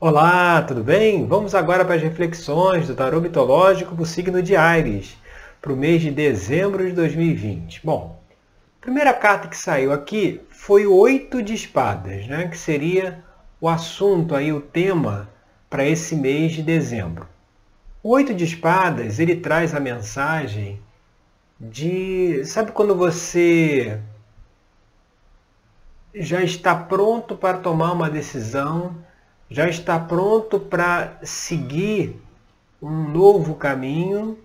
Olá, tudo bem? Vamos agora para as reflexões do tarô mitológico para o signo de Ares, para o mês de dezembro de 2020. Bom, a primeira carta que saiu aqui foi o Oito de Espadas, né? que seria o assunto, aí, o tema para esse mês de dezembro. O Oito de Espadas, ele traz a mensagem de... Sabe quando você já está pronto para tomar uma decisão, já está pronto para seguir um novo caminho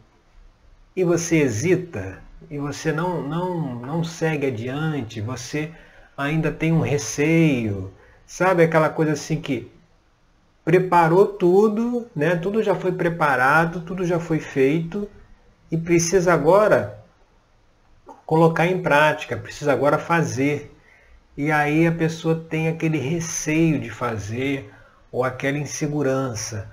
e você hesita, e você não, não, não segue adiante, você ainda tem um receio, sabe aquela coisa assim que preparou tudo, né? tudo já foi preparado, tudo já foi feito e precisa agora colocar em prática, precisa agora fazer. E aí a pessoa tem aquele receio de fazer ou aquela insegurança.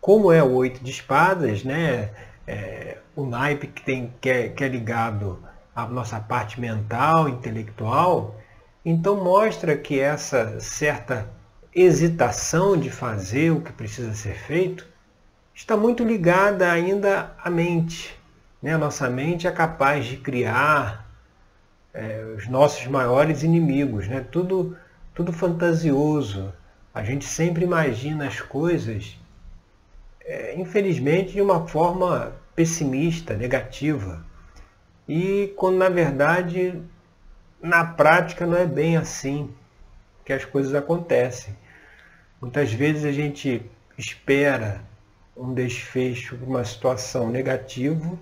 Como é o oito de espadas, né? É, o naipe que, tem, que, é, que é ligado à nossa parte mental, intelectual, então mostra que essa certa hesitação de fazer o que precisa ser feito está muito ligada ainda à mente. Né? A nossa mente é capaz de criar é, os nossos maiores inimigos, né? tudo, tudo fantasioso. A gente sempre imagina as coisas, é, infelizmente, de uma forma pessimista, negativa. E quando na verdade, na prática, não é bem assim que as coisas acontecem. Muitas vezes a gente espera um desfecho de uma situação negativa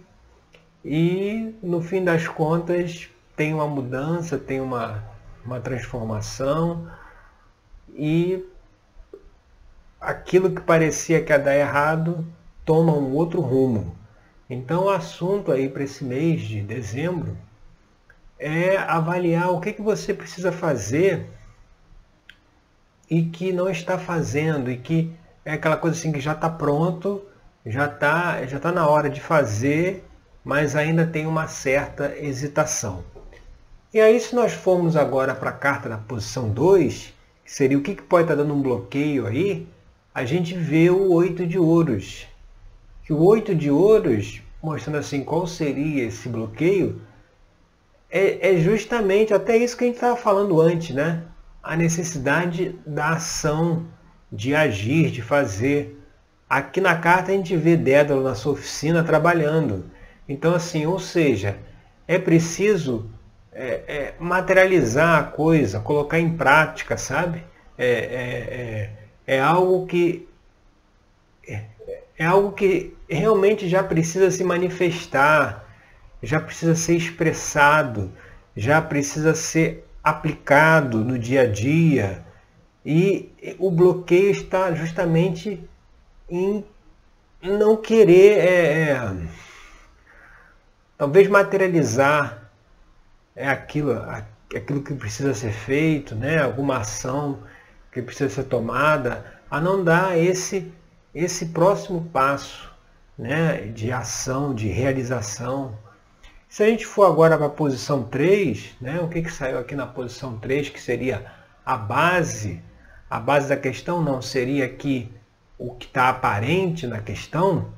e no fim das contas tem uma mudança, tem uma, uma transformação e aquilo que parecia que ia dar errado toma um outro rumo. Então o assunto aí para esse mês de dezembro é avaliar o que, que você precisa fazer e que não está fazendo e que é aquela coisa assim que já está pronto, já está já tá na hora de fazer, mas ainda tem uma certa hesitação. E aí, se nós formos agora para a carta da posição 2, que seria o que, que pode estar tá dando um bloqueio aí, a gente vê o oito de ouros. Que o oito de ouros, mostrando assim qual seria esse bloqueio, é, é justamente até isso que a gente estava falando antes, né? A necessidade da ação, de agir, de fazer. Aqui na carta a gente vê Dédalo na sua oficina trabalhando. Então, assim, ou seja, é preciso é, é, materializar a coisa, colocar em prática, sabe? É, é, algo que é, é algo que realmente já precisa se manifestar, já precisa ser expressado, já precisa ser aplicado no dia a dia. E o bloqueio está justamente em não querer é, é, talvez materializar é aquilo, aquilo que precisa ser feito, né? alguma ação que precisa ser tomada, a não dar esse, esse próximo passo né? de ação, de realização. Se a gente for agora para a posição 3, né? o que, que saiu aqui na posição 3, que seria a base, a base da questão não seria aqui o que está aparente na questão,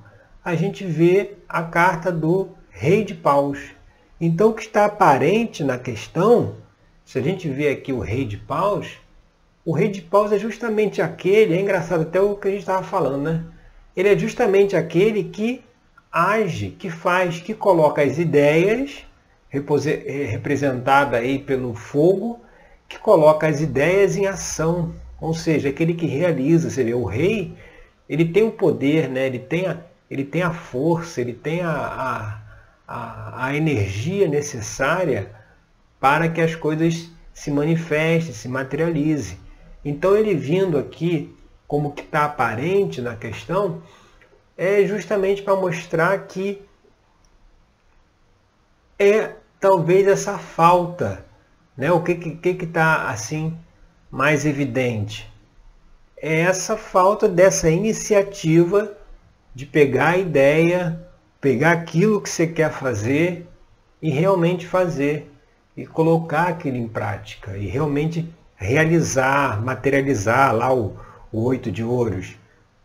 a gente vê a carta do Rei de Paus, então, o que está aparente na questão, se a gente vê aqui o rei de paus, o rei de paus é justamente aquele, é engraçado até o que a gente estava falando, né? Ele é justamente aquele que age, que faz, que coloca as ideias, eh, representada aí pelo fogo, que coloca as ideias em ação, ou seja, aquele que realiza. Você vê, o rei, ele tem o poder, né? ele, tem a, ele tem a força, ele tem a, a a, energia necessária para que as coisas se manifestem, se materializem. Então ele vindo aqui como que está aparente na questão, é justamente para mostrar que é talvez essa falta, né? O que que que está assim mais evidente? É essa falta dessa iniciativa de pegar a ideia, pegar aquilo que você quer fazer e realmente fazer e colocar aquilo em prática e realmente realizar, materializar lá o, o oito de ouros.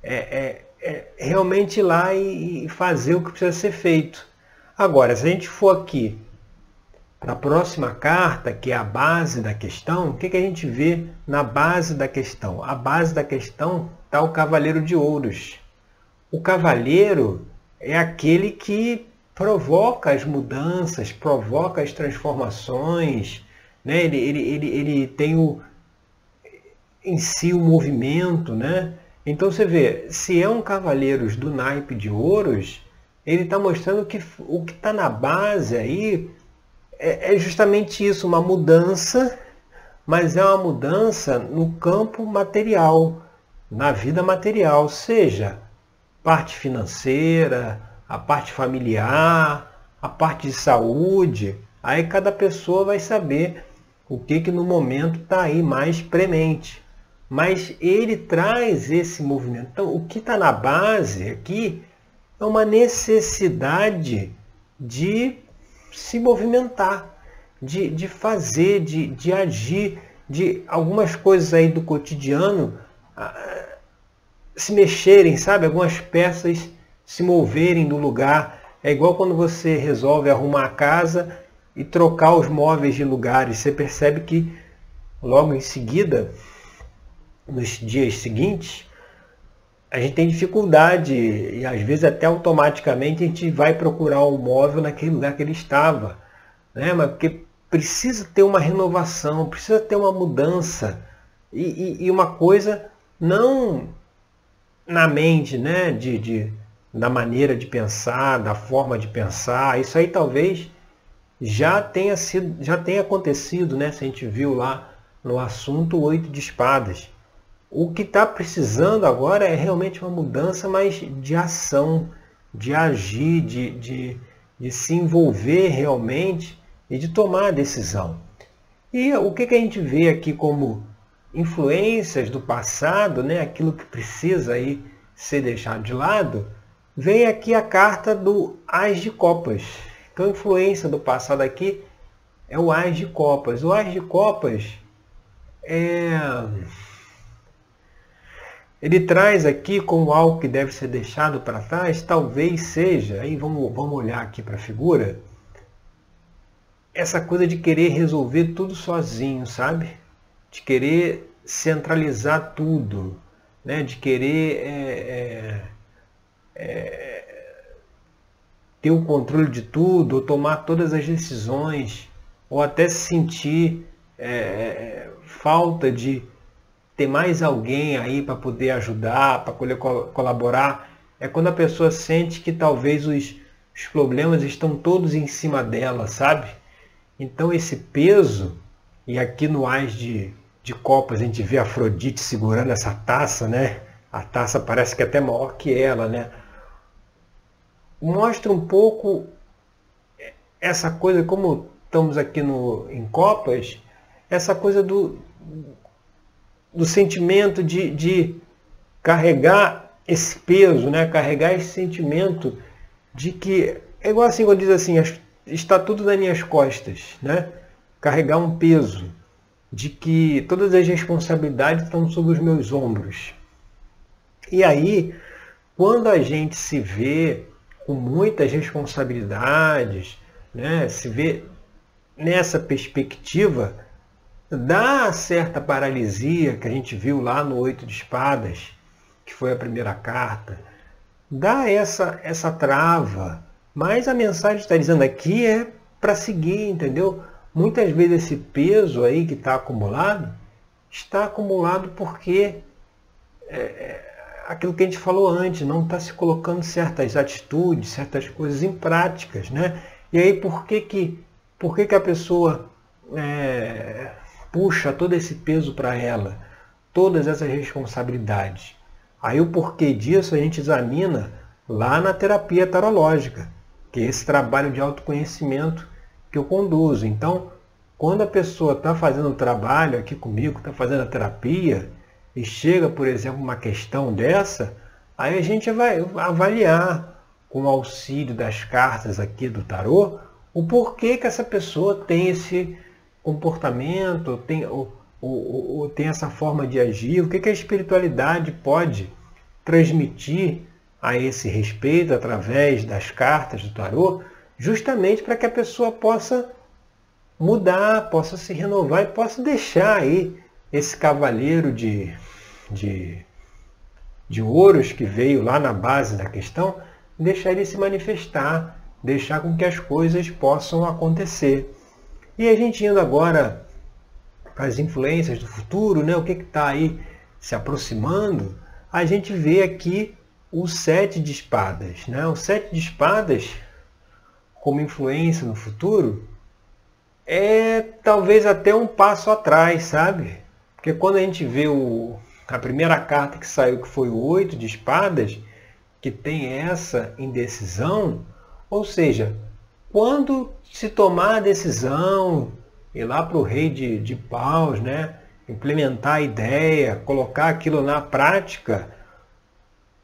É, é, é realmente ir lá e, e fazer o que precisa ser feito. Agora, se a gente for aqui para a próxima carta, que é a base da questão, o que, que a gente vê na base da questão? A base da questão está o Cavaleiro de Ouros. O Cavaleiro é aquele que provoca as mudanças, provoca as transformações, né? ele, ele, ele, ele tem o, em si o movimento. Né? Então você vê, se é um Cavaleiros do naipe de Ouros, ele está mostrando que o que está na base aí é, é justamente isso, uma mudança, mas é uma mudança no campo material, na vida material, seja parte financeira, a parte familiar, a parte de saúde. Aí cada pessoa vai saber o que, que no momento está aí mais premente. Mas ele traz esse movimento. Então, o que está na base aqui é uma necessidade de se movimentar, de, de fazer, de, de agir, de algumas coisas aí do cotidiano se mexerem, sabe? Algumas peças se moverem do lugar. É igual quando você resolve arrumar a casa e trocar os móveis de lugares. Você percebe que logo em seguida, nos dias seguintes, a gente tem dificuldade e às vezes até automaticamente a gente vai procurar o um móvel naquele lugar que ele estava. Né? Mas porque precisa ter uma renovação, precisa ter uma mudança. E, e, e uma coisa não na mente, né? De, de, da maneira de pensar, da forma de pensar. Isso aí talvez já tenha sido, já tenha acontecido, né? Se a gente viu lá no assunto oito de espadas. O que está precisando agora é realmente uma mudança, mas de ação, de agir, de, de, de se envolver realmente e de tomar a decisão. E o que, que a gente vê aqui como influências do passado, né, aquilo que precisa aí ser deixado de lado, vem aqui a carta do As de Copas. Então a influência do passado aqui é o As de Copas. O As de Copas é ele traz aqui como algo que deve ser deixado para trás, talvez seja, aí vamos, vamos olhar aqui para a figura, essa coisa de querer resolver tudo sozinho, sabe? De querer centralizar tudo, né? de querer é, é, é, ter o controle de tudo, ou tomar todas as decisões, ou até sentir é, é, falta de ter mais alguém aí para poder ajudar, para poder colaborar, é quando a pessoa sente que talvez os, os problemas estão todos em cima dela, sabe? Então esse peso, e aqui no Ais de, de Copas a gente vê Afrodite segurando essa taça, né? A taça parece que é até maior que ela, né? Mostra um pouco essa coisa, como estamos aqui no, em Copas, essa coisa do, do sentimento de, de carregar esse peso, né? carregar esse sentimento de que, é igual assim quando diz assim, está tudo nas minhas costas, né? carregar um peso, de que todas as responsabilidades estão sobre os meus ombros. E aí, quando a gente se vê com muitas responsabilidades, né, se vê nessa perspectiva, dá certa paralisia que a gente viu lá no Oito de Espadas, que foi a primeira carta, dá essa, essa trava. Mas a mensagem está dizendo aqui é para seguir, entendeu? Muitas vezes esse peso aí que está acumulado, está acumulado porque é, é, aquilo que a gente falou antes, não está se colocando certas atitudes, certas coisas em práticas. Né? E aí por que, que, por que, que a pessoa é, puxa todo esse peso para ela, todas essas responsabilidades. Aí o porquê disso a gente examina lá na terapia tarológica, que é esse trabalho de autoconhecimento que eu conduzo. Então, quando a pessoa está fazendo o trabalho aqui comigo, está fazendo a terapia, e chega, por exemplo, uma questão dessa, aí a gente vai avaliar com o auxílio das cartas aqui do tarô o porquê que essa pessoa tem esse comportamento, tem, ou, ou, ou tem essa forma de agir, o que, que a espiritualidade pode transmitir a esse respeito através das cartas do tarô, justamente para que a pessoa possa mudar, possa se renovar e possa deixar aí esse cavaleiro de, de, de ouros que veio lá na base da questão, deixar ele se manifestar, deixar com que as coisas possam acontecer. E a gente indo agora para as influências do futuro, né? o que está aí se aproximando, a gente vê aqui o sete de espadas. Né? O sete de espadas, como influência no futuro, é talvez até um passo atrás, sabe? Porque quando a gente vê o, a primeira carta que saiu, que foi o oito de espadas, que tem essa indecisão, ou seja, quando se tomar a decisão, ir lá para o rei de, de paus, né? implementar a ideia, colocar aquilo na prática,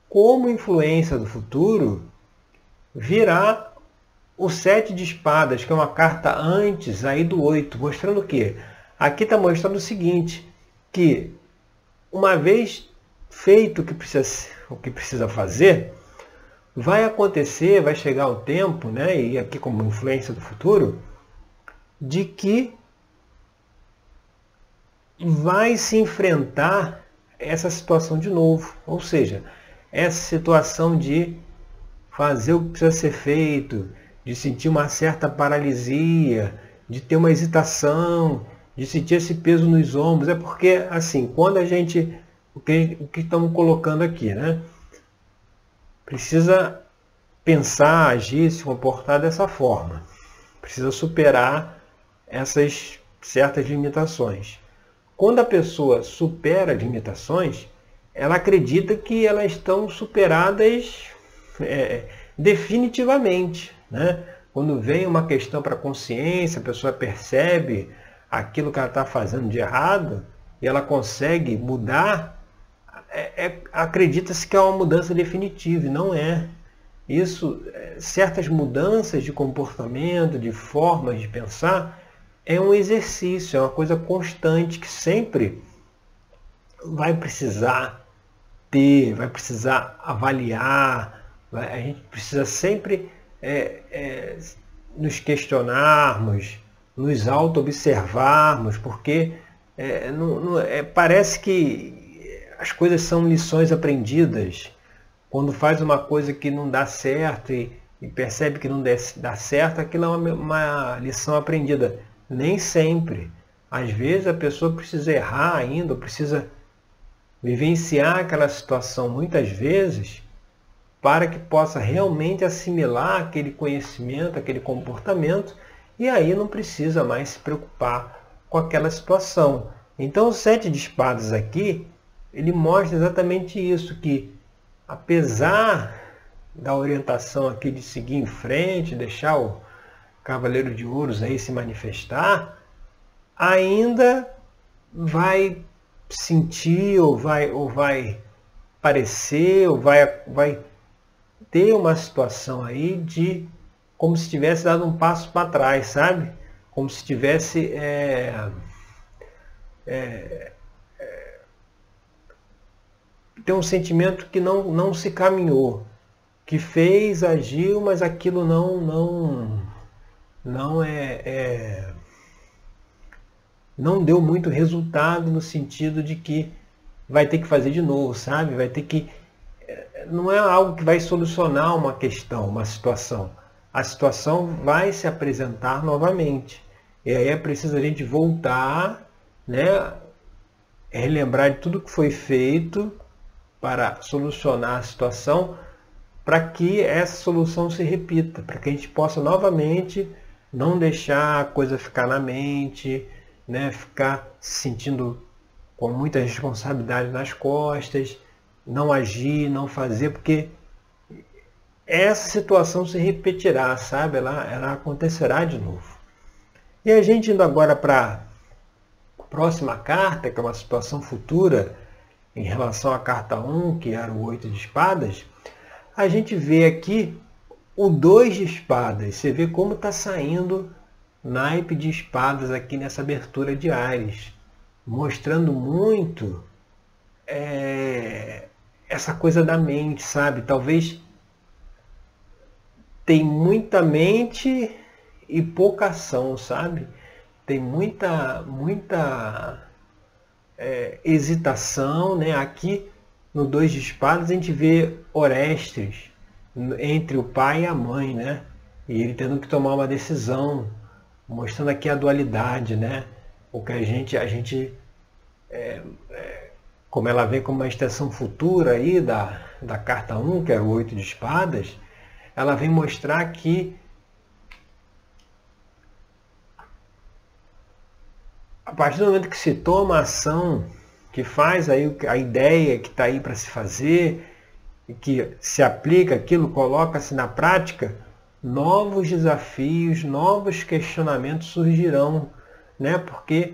como influência do futuro, virá o sete de espadas, que é uma carta antes aí do oito, mostrando o quê? Aqui está mostrando o seguinte, que uma vez feito o que precisa, o que precisa fazer, vai acontecer, vai chegar o tempo, né, e aqui como influência do futuro, de que vai se enfrentar essa situação de novo. Ou seja, essa situação de fazer o que precisa ser feito, de sentir uma certa paralisia, de ter uma hesitação, de sentir esse peso nos ombros. É porque, assim, quando a gente. O que, o que estamos colocando aqui, né? Precisa pensar, agir, se comportar dessa forma. Precisa superar essas certas limitações. Quando a pessoa supera limitações, ela acredita que elas estão superadas é, definitivamente. Né? Quando vem uma questão para a consciência, a pessoa percebe aquilo que ela está fazendo de errado e ela consegue mudar, é, é, acredita-se que é uma mudança definitiva, e não é. Isso, é, certas mudanças de comportamento, de formas de pensar, é um exercício, é uma coisa constante que sempre vai precisar ter, vai precisar avaliar, vai, a gente precisa sempre é, é, nos questionarmos, nos auto-observarmos, porque é, não, não, é, parece que as coisas são lições aprendidas. Quando faz uma coisa que não dá certo e, e percebe que não dá certo, aquilo é uma, uma lição aprendida nem sempre. Às vezes a pessoa precisa errar ainda, precisa vivenciar aquela situação muitas vezes para que possa realmente assimilar aquele conhecimento, aquele comportamento e aí não precisa mais se preocupar com aquela situação. Então o sete de espadas aqui, ele mostra exatamente isso, que apesar da orientação aqui de seguir em frente, deixar o, Cavaleiro de Ouros aí se manifestar, ainda vai sentir ou vai, ou vai parecer ou vai, vai ter uma situação aí de como se tivesse dado um passo para trás, sabe? Como se tivesse é, é, ter um sentimento que não, não se caminhou, que fez, agiu, mas aquilo não, não não é, é, não deu muito resultado no sentido de que vai ter que fazer de novo, sabe? Vai ter que não é algo que vai solucionar uma questão, uma situação. A situação vai se apresentar novamente. E aí é preciso a gente voltar, né? relembrar de tudo que foi feito para solucionar a situação, para que essa solução se repita, para que a gente possa novamente não deixar a coisa ficar na mente, né? ficar se sentindo com muita responsabilidade nas costas, não agir, não fazer, porque essa situação se repetirá, sabe? Ela, ela acontecerá de novo. E a gente indo agora para a próxima carta, que é uma situação futura, em relação à carta 1, que era o 8 de espadas, a gente vê aqui o 2 de espadas, você vê como está saindo naipe de espadas aqui nessa abertura de Ares. mostrando muito é, essa coisa da mente, sabe? Talvez tem muita mente e pouca ação, sabe? Tem muita, muita é, hesitação, né? Aqui no Dois de Espadas a gente vê Orestes entre o pai e a mãe, né? E ele tendo que tomar uma decisão, mostrando aqui a dualidade, né? O que a gente, a gente é, é, como ela vem como uma extensão futura aí da, da carta 1, que era o oito de espadas, ela vem mostrar que a partir do momento que se toma a ação, que faz aí a ideia que está aí para se fazer, que se aplica aquilo, coloca-se na prática, novos desafios, novos questionamentos surgirão, né? Porque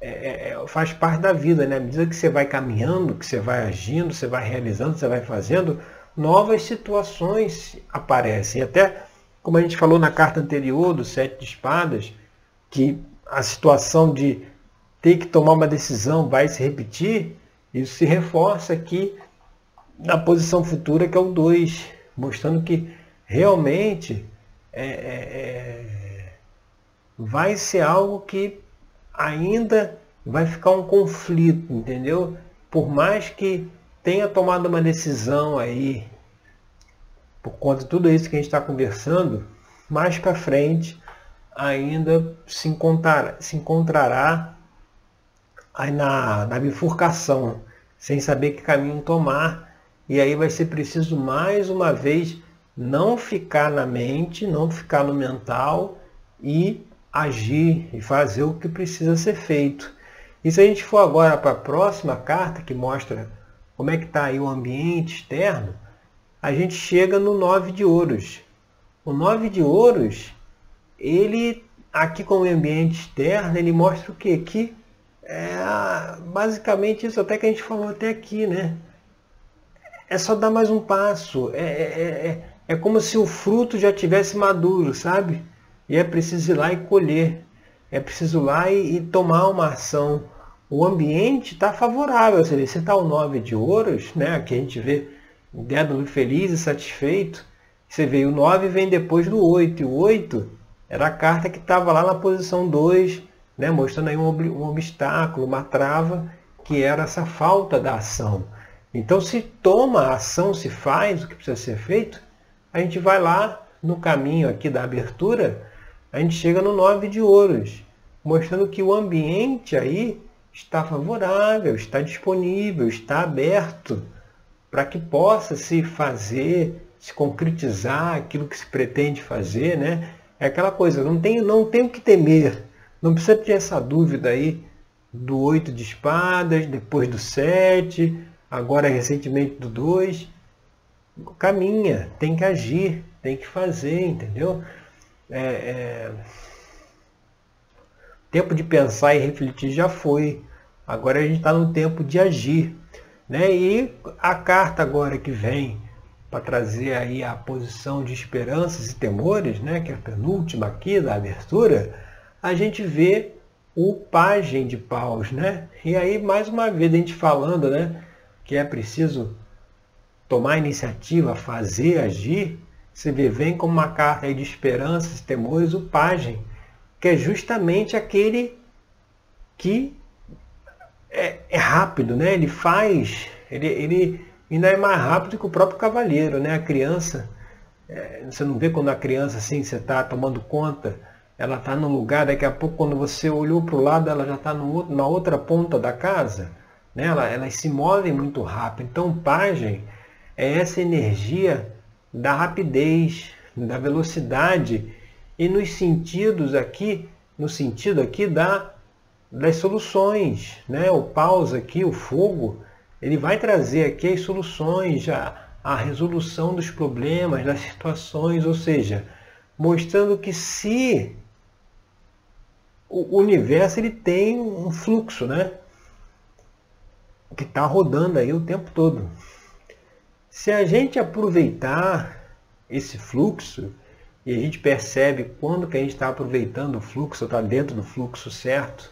é, é, é, faz parte da vida, né? À medida que você vai caminhando, que você vai agindo, você vai realizando, você vai fazendo, novas situações aparecem. Até como a gente falou na carta anterior do Sete de Espadas, que a situação de ter que tomar uma decisão vai se repetir, isso se reforça aqui na posição futura, que é o 2, mostrando que realmente é, é, é, vai ser algo que ainda vai ficar um conflito, entendeu? Por mais que tenha tomado uma decisão aí, por conta de tudo isso que a gente está conversando, mais para frente ainda se encontrará, se encontrará aí na, na bifurcação, sem saber que caminho tomar, e aí vai ser preciso mais uma vez não ficar na mente, não ficar no mental e agir e fazer o que precisa ser feito. E se a gente for agora para a próxima carta, que mostra como é que está aí o ambiente externo, a gente chega no nove de ouros. O nove de ouros, ele, aqui com o ambiente externo, ele mostra o quê? Que é basicamente isso até que a gente falou até aqui, né? É só dar mais um passo. É, é, é, é como se o fruto já tivesse maduro, sabe? E é preciso ir lá e colher. É preciso ir lá e, e tomar uma ação. O ambiente está favorável. Seja, você está o nove de ouros, né? que a gente vê dedo feliz e satisfeito. Você vê o 9 vem depois do 8. E o 8 era a carta que estava lá na posição 2, né? mostrando aí um, um obstáculo, uma trava, que era essa falta da ação. Então se toma a ação, se faz o que precisa ser feito, a gente vai lá no caminho aqui da abertura a gente chega no nove de ouros, mostrando que o ambiente aí está favorável, está disponível, está aberto para que possa se fazer, se concretizar aquilo que se pretende fazer, né? É aquela coisa, não tenho, não tenho que temer, não precisa ter essa dúvida aí do oito de espadas, depois do sete, agora recentemente do dois. Caminha, tem que agir, tem que fazer, entendeu? é, é, tempo de pensar e refletir já foi. Agora a gente está no tempo de agir. Né? E a carta agora que vem para trazer aí a posição de esperanças e temores, né? que é a penúltima aqui da abertura, a gente vê o pajem de paus. Né? E aí, mais uma vez, a gente falando né? que é preciso tomar iniciativa, fazer, agir, você vê, vem como uma carta de esperanças, temores, o pajem, que é justamente aquele que é, é, rápido, né? Ele faz, ele, ele ainda é mais rápido que o próprio cavaleiro, né? A criança, é, você não vê quando a criança assim, você está tomando conta, ela está num lugar, daqui a pouco quando você olhou para o lado, ela já está na outra ponta da casa, né? Ela, elas se movem muito rápido. Então o pajem é essa energia da rapidez, da velocidade e nos sentidos aqui, no sentido aqui da, das soluções. Né? O pausa aqui, o fogo, ele vai trazer aqui as soluções, a, a resolução dos problemas, das situações, ou seja, mostrando que se o universo ele tem um fluxo, né? Que está rodando aí o tempo todo. Se a gente aproveitar esse fluxo, e a gente percebe quando que a gente está aproveitando o fluxo, está dentro do fluxo certo,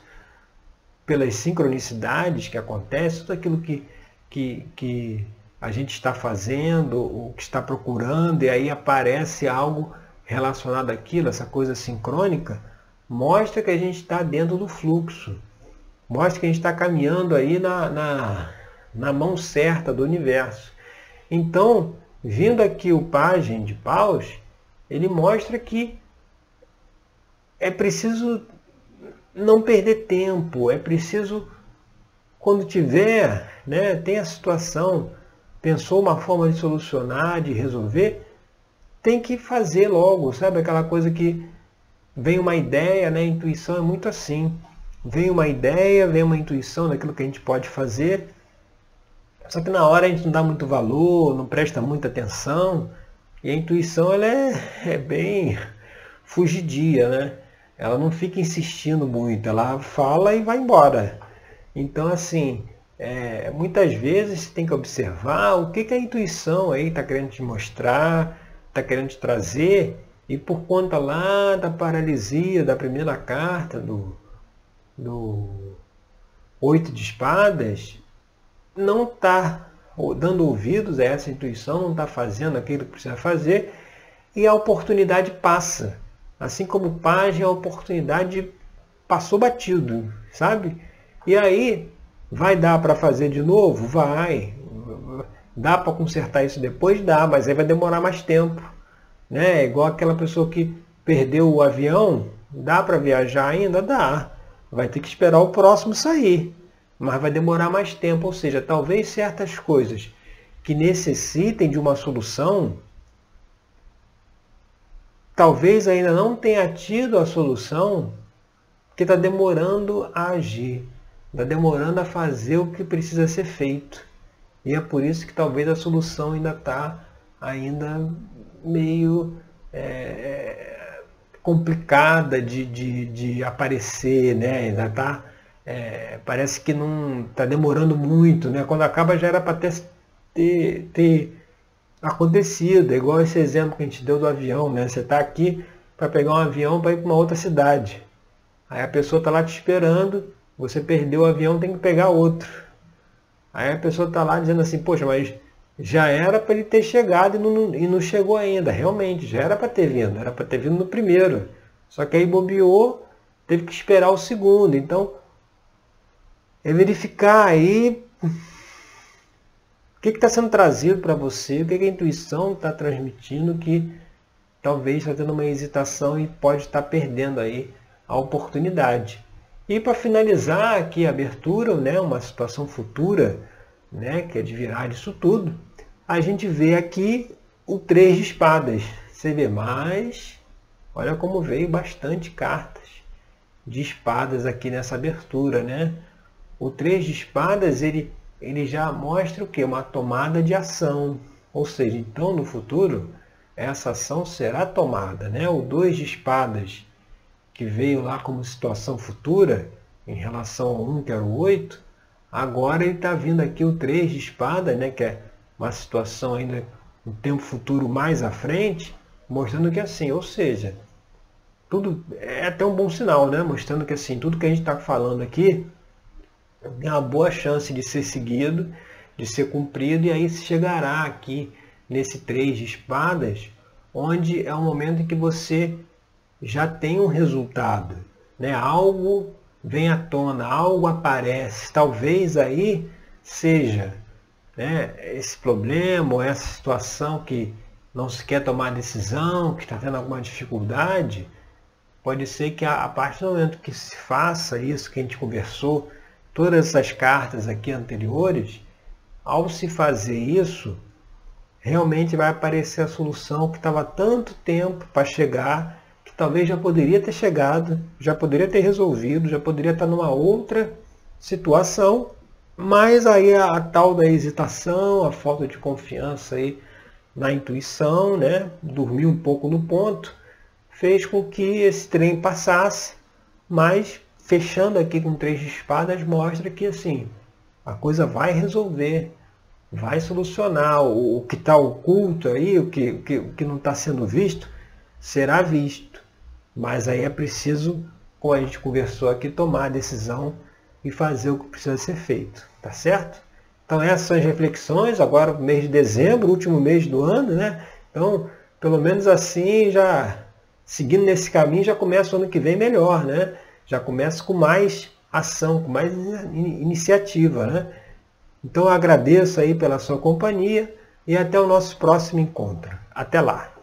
pelas sincronicidades que acontecem, tudo aquilo que, que, que a gente está fazendo, o que está procurando, e aí aparece algo relacionado àquilo, essa coisa sincrônica, mostra que a gente está dentro do fluxo. Mostra que a gente está caminhando aí na, na, na mão certa do universo. Então, vindo aqui o pajem de paus, ele mostra que é preciso não perder tempo, é preciso, quando tiver, né, tem a situação, pensou uma forma de solucionar, de resolver, tem que fazer logo, sabe? Aquela coisa que vem uma ideia, né? Intuição é muito assim. Vem uma ideia, vem uma intuição daquilo que a gente pode fazer, só que na hora a gente não dá muito valor, não presta muita atenção, e a intuição ela é, é bem fugidia, né? Ela não fica insistindo muito, ela fala e vai embora. Então, assim, é, muitas vezes você tem que observar o que, que a intuição aí está querendo te mostrar, está querendo te trazer, e por conta lá da paralisia da primeira carta do, do Oito de Espadas, não está dando ouvidos a essa intuição, não está fazendo aquilo que precisa fazer, e a oportunidade passa. Assim como pajem, a oportunidade passou batido, sabe? E aí, vai dar para fazer de novo? Vai. Dá para consertar isso depois? Dá, mas aí vai demorar mais tempo. Né? É igual aquela pessoa que perdeu o avião, dá para viajar ainda? Dá. Vai ter que esperar o próximo sair mas vai demorar mais tempo. Ou seja, talvez certas coisas que necessitem de uma solução, talvez ainda não tenha tido a solução, porque está demorando a agir, está demorando a fazer o que precisa ser feito. E é por isso que talvez a solução ainda está ainda meio é, é, complicada de, de, de aparecer, né? ainda está é, parece que não está demorando muito, né? Quando acaba já era para ter, ter, ter, acontecido, é igual esse exemplo que a gente deu do avião, né? Você está aqui para pegar um avião para ir para uma outra cidade. Aí a pessoa está lá te esperando, você perdeu o avião, tem que pegar outro. Aí a pessoa está lá dizendo assim, poxa, mas já era para ele ter chegado e não, e não chegou ainda. Realmente, já era para ter vindo, era para ter vindo no primeiro. Só que aí bobeou, teve que esperar o segundo. Então, é verificar aí o que está sendo trazido para você, o que, que a intuição está transmitindo que talvez está tendo uma hesitação e pode estar tá perdendo aí a oportunidade. E para finalizar aqui a abertura, né, uma situação futura, né, que é de virar isso tudo, a gente vê aqui o três de espadas. Você vê mais, olha como veio bastante cartas de espadas aqui nessa abertura, né? O três de espadas, ele, ele já mostra o que? Uma tomada de ação. Ou seja, então no futuro, essa ação será tomada. Né? O dois de espadas, que veio lá como situação futura, em relação ao 1, que era o 8, agora ele está vindo aqui o 3 de espada, né, que é uma situação ainda um tempo futuro mais à frente, mostrando que assim, ou seja, tudo é até um bom sinal, né? Mostrando que assim, tudo que a gente está falando aqui tem uma boa chance de ser seguido, de ser cumprido, e aí se chegará aqui nesse três de espadas, onde é o momento em que você já tem um resultado, né? algo vem à tona, algo aparece, talvez aí seja né, esse problema ou essa situação que não se quer tomar decisão, que está tendo alguma dificuldade, pode ser que a, a partir do momento que se faça isso que a gente conversou, todas essas cartas aqui anteriores, ao se fazer isso, realmente vai aparecer a solução que estava tanto tempo para chegar, talvez já poderia ter chegado, já poderia ter resolvido, já poderia estar numa outra situação, mas aí a, a tal da hesitação, a falta de confiança aí na intuição, né, dormir um pouco no ponto, fez com que esse trem passasse, mas fechando aqui com três de espadas, mostra que assim, a coisa vai resolver, vai solucionar. O, o que está oculto aí, o que, o que, o que não está sendo visto, será visto. Mas aí é preciso, como a gente conversou aqui, tomar a decisão e fazer o que precisa ser feito, tá certo? Então essas são as reflexões, agora mês de dezembro, último mês do ano, né? Então, pelo menos assim, já seguindo nesse caminho, já começa o ano que vem melhor, né? Já começa com mais ação, com mais iniciativa, né? Então eu agradeço aí pela sua companhia e até o nosso próximo encontro. Até lá!